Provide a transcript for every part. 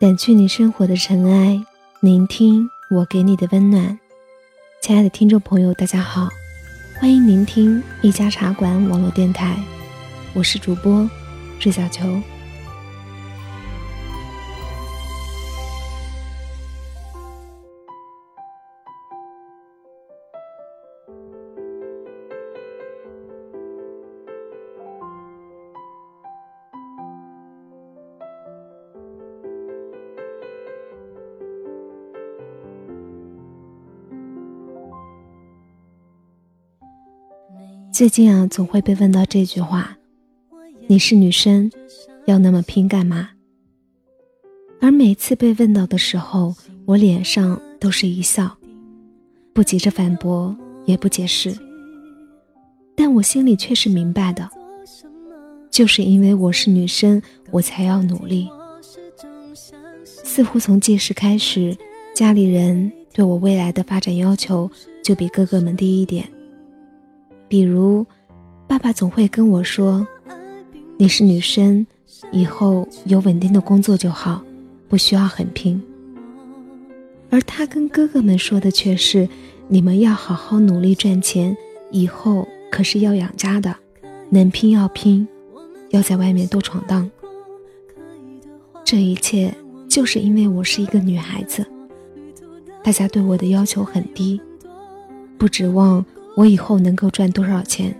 掸去你生活的尘埃，聆听我给你的温暖。亲爱的听众朋友，大家好，欢迎聆听一家茶馆网络电台，我是主播芮小球。最近啊，总会被问到这句话：“你是女生，要那么拼干嘛？”而每次被问到的时候，我脸上都是一笑，不急着反驳，也不解释。但我心里却是明白的，就是因为我是女生，我才要努力。似乎从记事开始，家里人对我未来的发展要求就比哥哥们低一点。比如，爸爸总会跟我说：“你是女生，以后有稳定的工作就好，不需要很拼。”而他跟哥哥们说的却是：“你们要好好努力赚钱，以后可是要养家的，能拼要拼，要在外面多闯荡。”这一切就是因为我是一个女孩子，大家对我的要求很低，不指望。我以后能够赚多少钱？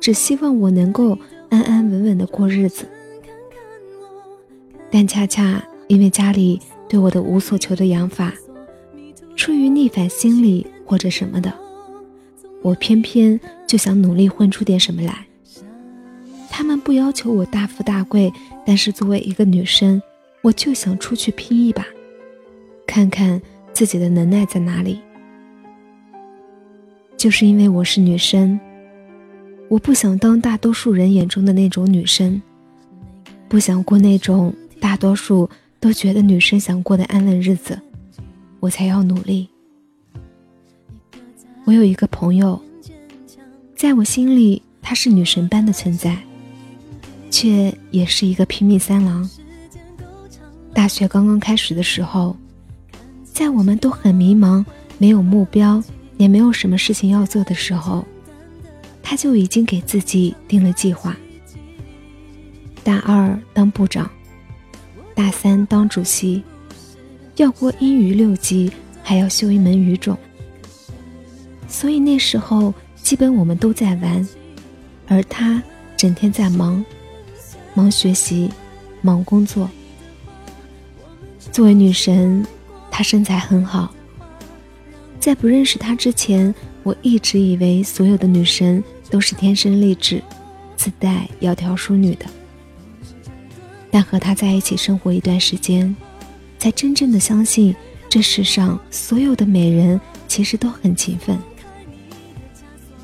只希望我能够安安稳稳的过日子。但恰恰因为家里对我的无所求的养法，出于逆反心理或者什么的，我偏偏就想努力混出点什么来。他们不要求我大富大贵，但是作为一个女生，我就想出去拼一把，看看自己的能耐在哪里。就是因为我是女生，我不想当大多数人眼中的那种女生，不想过那种大多数都觉得女生想过的安稳日子，我才要努力。我有一个朋友，在我心里她是女神般的存在，却也是一个拼命三郎。大学刚刚开始的时候，在我们都很迷茫、没有目标。也没有什么事情要做的时候，他就已经给自己定了计划。大二当部长，大三当主席，要过英语六级，还要修一门语种。所以那时候基本我们都在玩，而他整天在忙，忙学习，忙工作。作为女神，她身材很好。在不认识他之前，我一直以为所有的女神都是天生丽质、自带窈窕淑女的。但和他在一起生活一段时间，才真正的相信，这世上所有的美人其实都很勤奋。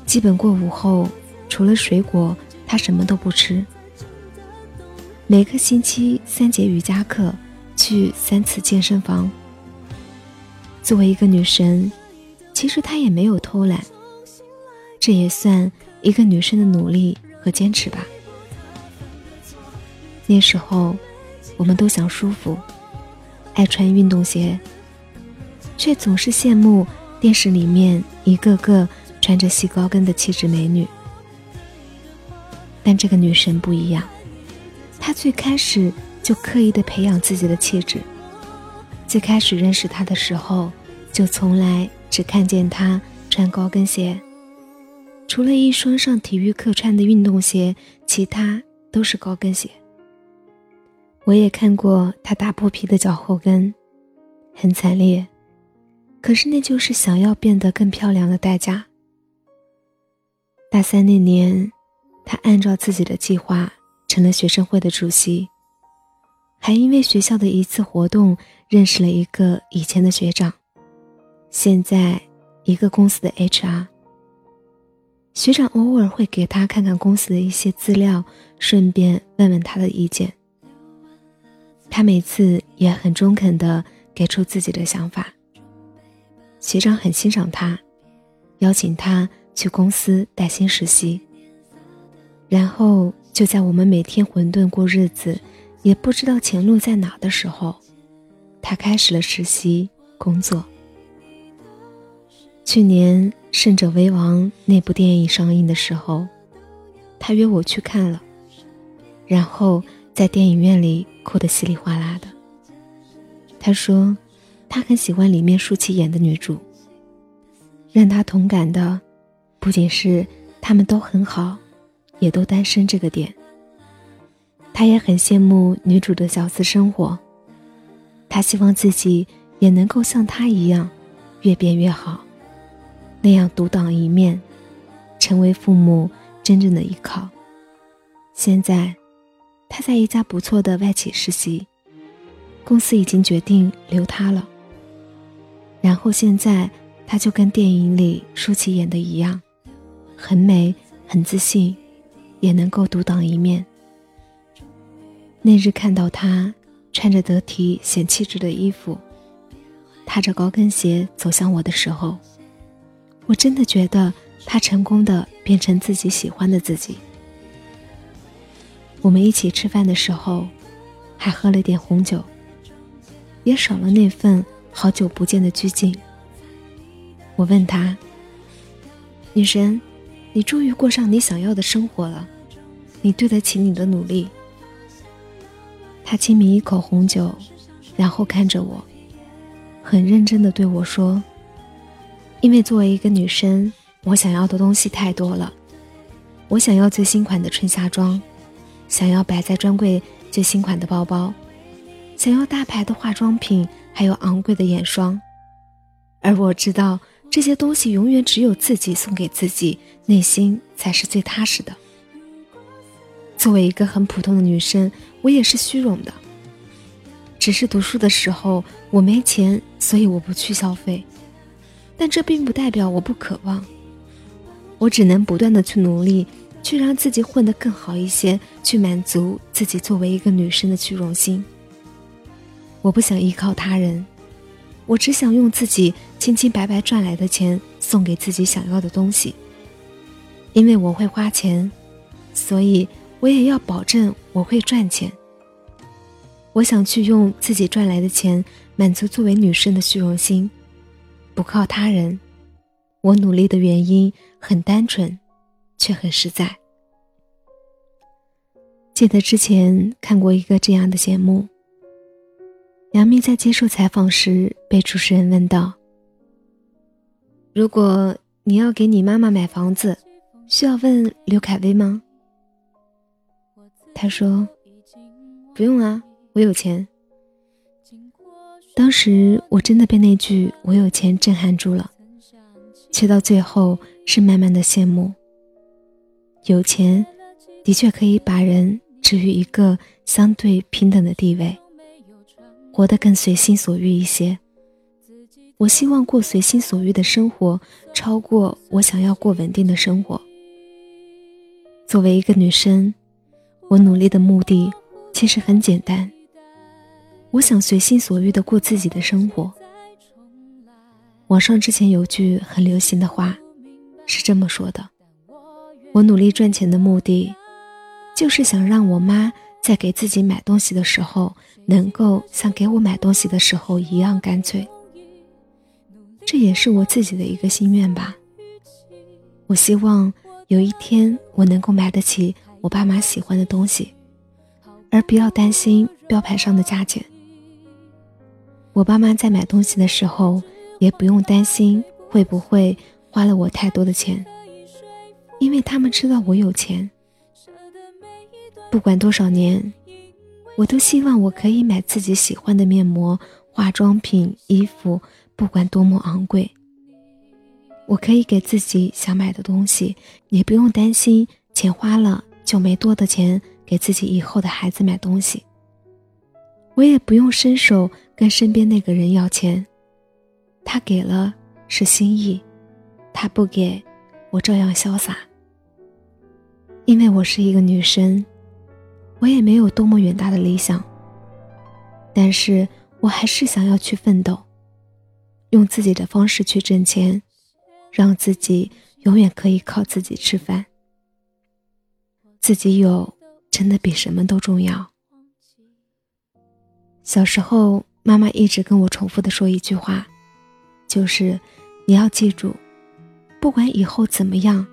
基本过午后，除了水果，他什么都不吃。每个星期三节瑜伽课，去三次健身房。作为一个女神。其实她也没有偷懒，这也算一个女生的努力和坚持吧。那时候，我们都想舒服，爱穿运动鞋，却总是羡慕电视里面一个个穿着细高跟的气质美女。但这个女神不一样，她最开始就刻意的培养自己的气质。最开始认识她的时候，就从来。只看见他穿高跟鞋，除了一双上体育课穿的运动鞋，其他都是高跟鞋。我也看过他打破皮的脚后跟，很惨烈，可是那就是想要变得更漂亮的代价。大三那年，他按照自己的计划成了学生会的主席，还因为学校的一次活动认识了一个以前的学长。现在，一个公司的 HR 学长偶尔会给他看看公司的一些资料，顺便问问他的意见。他每次也很中肯的给出自己的想法。学长很欣赏他，邀请他去公司带薪实习。然后就在我们每天混沌过日子，也不知道前路在哪的时候，他开始了实习工作。去年《胜者为王》那部电影上映的时候，他约我去看了，然后在电影院里哭得稀里哗啦的。他说，他很喜欢里面舒淇演的女主。让他同感的，不仅是他们都很好，也都单身这个点。他也很羡慕女主的小资生活，他希望自己也能够像她一样，越变越好。那样独当一面，成为父母真正的依靠。现在，他在一家不错的外企实习，公司已经决定留他了。然后现在，他就跟电影里舒淇演的一样，很美，很自信，也能够独当一面。那日看到他穿着得体显气质的衣服，踏着高跟鞋走向我的时候。我真的觉得他成功的变成自己喜欢的自己。我们一起吃饭的时候，还喝了点红酒，也少了那份好久不见的拘谨。我问他：“女神，你终于过上你想要的生活了，你对得起你的努力？”他轻抿一口红酒，然后看着我，很认真的对我说。因为作为一个女生，我想要的东西太多了。我想要最新款的春夏装，想要摆在专柜最新款的包包，想要大牌的化妆品，还有昂贵的眼霜。而我知道这些东西永远只有自己送给自己，内心才是最踏实的。作为一个很普通的女生，我也是虚荣的。只是读书的时候我没钱，所以我不去消费。但这并不代表我不渴望，我只能不断的去努力，去让自己混得更好一些，去满足自己作为一个女生的虚荣心。我不想依靠他人，我只想用自己清清白白赚来的钱送给自己想要的东西。因为我会花钱，所以我也要保证我会赚钱。我想去用自己赚来的钱满足作为女生的虚荣心。不靠他人，我努力的原因很单纯，却很实在。记得之前看过一个这样的节目，杨幂在接受采访时被主持人问道：“如果你要给你妈妈买房子，需要问刘恺威吗？”他说：“不用啊，我有钱。”当时我真的被那句“我有钱”震撼住了，却到最后是慢慢的羡慕。有钱，的确可以把人置于一个相对平等的地位，活得更随心所欲一些。我希望过随心所欲的生活，超过我想要过稳定的生活。作为一个女生，我努力的目的其实很简单。我想随心所欲的过自己的生活。网上之前有句很流行的话，是这么说的：我努力赚钱的目的，就是想让我妈在给自己买东西的时候，能够像给我买东西的时候一样干脆。这也是我自己的一个心愿吧。我希望有一天我能够买得起我爸妈喜欢的东西，而不要担心标牌上的价钱。我爸妈在买东西的时候，也不用担心会不会花了我太多的钱，因为他们知道我有钱。不管多少年，我都希望我可以买自己喜欢的面膜、化妆品、衣服，不管多么昂贵，我可以给自己想买的东西，也不用担心钱花了就没多的钱给自己以后的孩子买东西。我也不用伸手。跟身边那个人要钱，他给了是心意，他不给，我照样潇洒。因为我是一个女生，我也没有多么远大的理想，但是我还是想要去奋斗，用自己的方式去挣钱，让自己永远可以靠自己吃饭。自己有，真的比什么都重要。小时候。妈妈一直跟我重复的说一句话，就是你要记住，不管以后怎么样，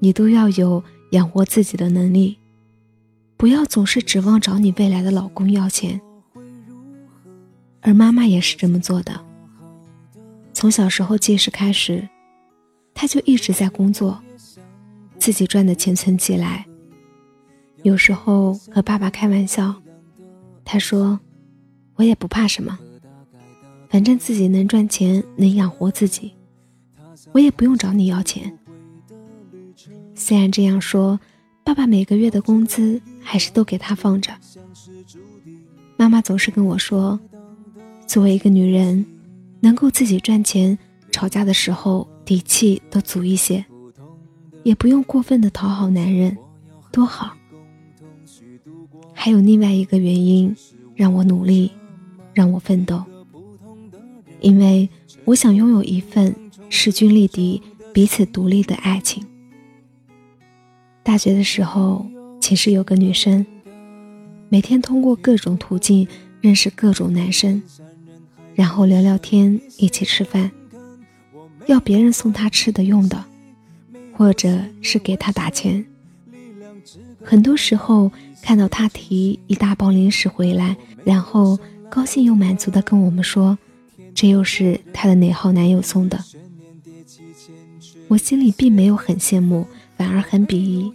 你都要有养活自己的能力，不要总是指望找你未来的老公要钱。而妈妈也是这么做的。从小时候记事开始，她就一直在工作，自己赚的钱存起来。有时候和爸爸开玩笑，他说：“我也不怕什么，反正自己能赚钱，能养活自己，我也不用找你要钱。”虽然这样说，爸爸每个月的工资还是都给他放着。妈妈总是跟我说。作为一个女人，能够自己赚钱，吵架的时候底气都足一些，也不用过分的讨好男人，多好。还有另外一个原因，让我努力，让我奋斗，因为我想拥有一份势均力敌、彼此独立的爱情。大学的时候，寝室有个女生，每天通过各种途径认识各种男生。然后聊聊天，一起吃饭，要别人送她吃的用的，或者是给她打钱。很多时候看到她提一大包零食回来，然后高兴又满足的跟我们说，这又是她的哪号男友送的。我心里并没有很羡慕，反而很鄙夷。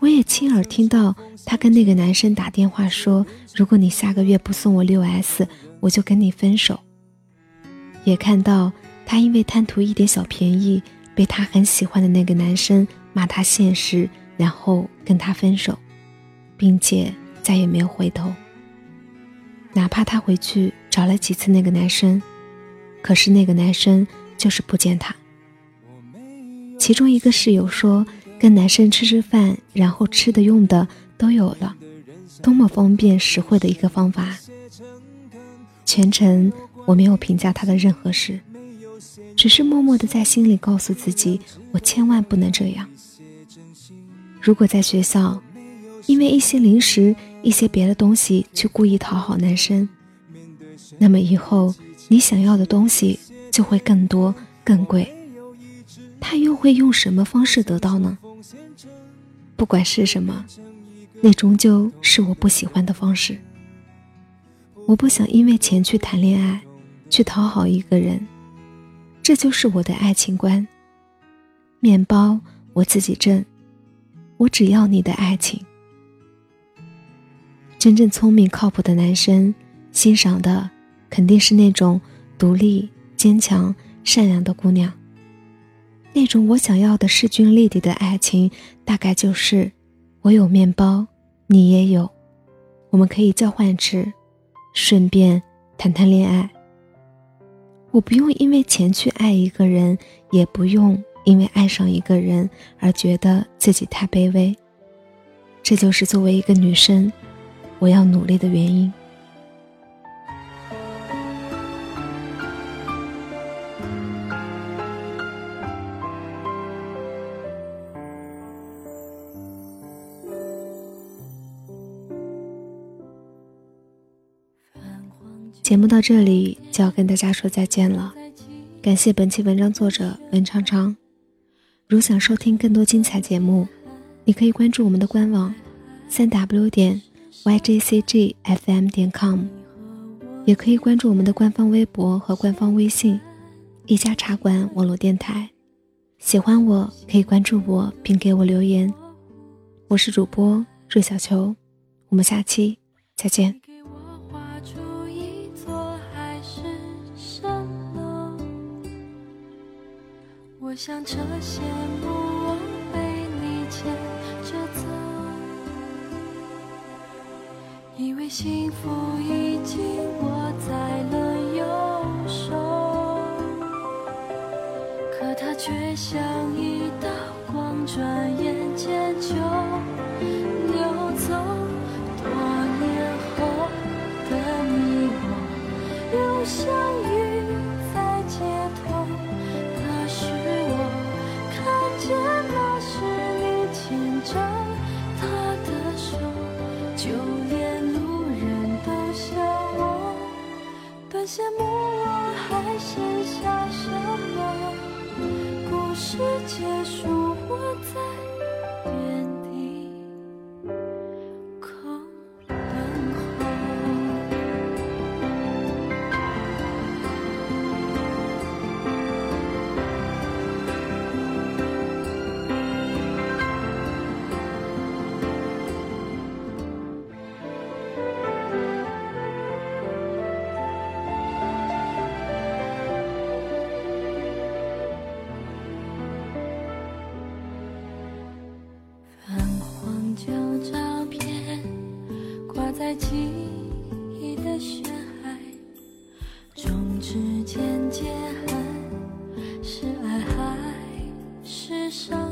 我也亲耳听到她跟那个男生打电话说，如果你下个月不送我六 S。我就跟你分手。也看到他因为贪图一点小便宜，被他很喜欢的那个男生骂他现实，然后跟他分手，并且再也没有回头。哪怕他回去找了几次那个男生，可是那个男生就是不见他。其中一个室友说，跟男生吃吃饭，然后吃的用的都有了，多么方便实惠的一个方法。全程我没有评价他的任何事，只是默默的在心里告诉自己，我千万不能这样。如果在学校，因为一些零食、一些别的东西去故意讨好男生，那么以后你想要的东西就会更多、更贵。他又会用什么方式得到呢？不管是什么，那终究是我不喜欢的方式。我不想因为钱去谈恋爱，去讨好一个人，这就是我的爱情观。面包我自己挣，我只要你的爱情。真正聪明靠谱的男生，欣赏的肯定是那种独立、坚强、善良的姑娘。那种我想要的势均力敌的爱情，大概就是我有面包，你也有，我们可以交换吃。顺便谈谈恋爱。我不用因为钱去爱一个人，也不用因为爱上一个人而觉得自己太卑微。这就是作为一个女生，我要努力的原因。节目到这里就要跟大家说再见了，感谢本期文章作者文昌昌。如想收听更多精彩节目，你可以关注我们的官网，三 w 点 yjcgfm 点 com，也可以关注我们的官方微博和官方微信，一家茶馆网络电台。喜欢我可以关注我并给我留言，我是主播瑞小球，我们下期再见。我想这些梦以为幸福已经握在了右手，可它却像在记忆的血海中指尖结痕是爱还是伤？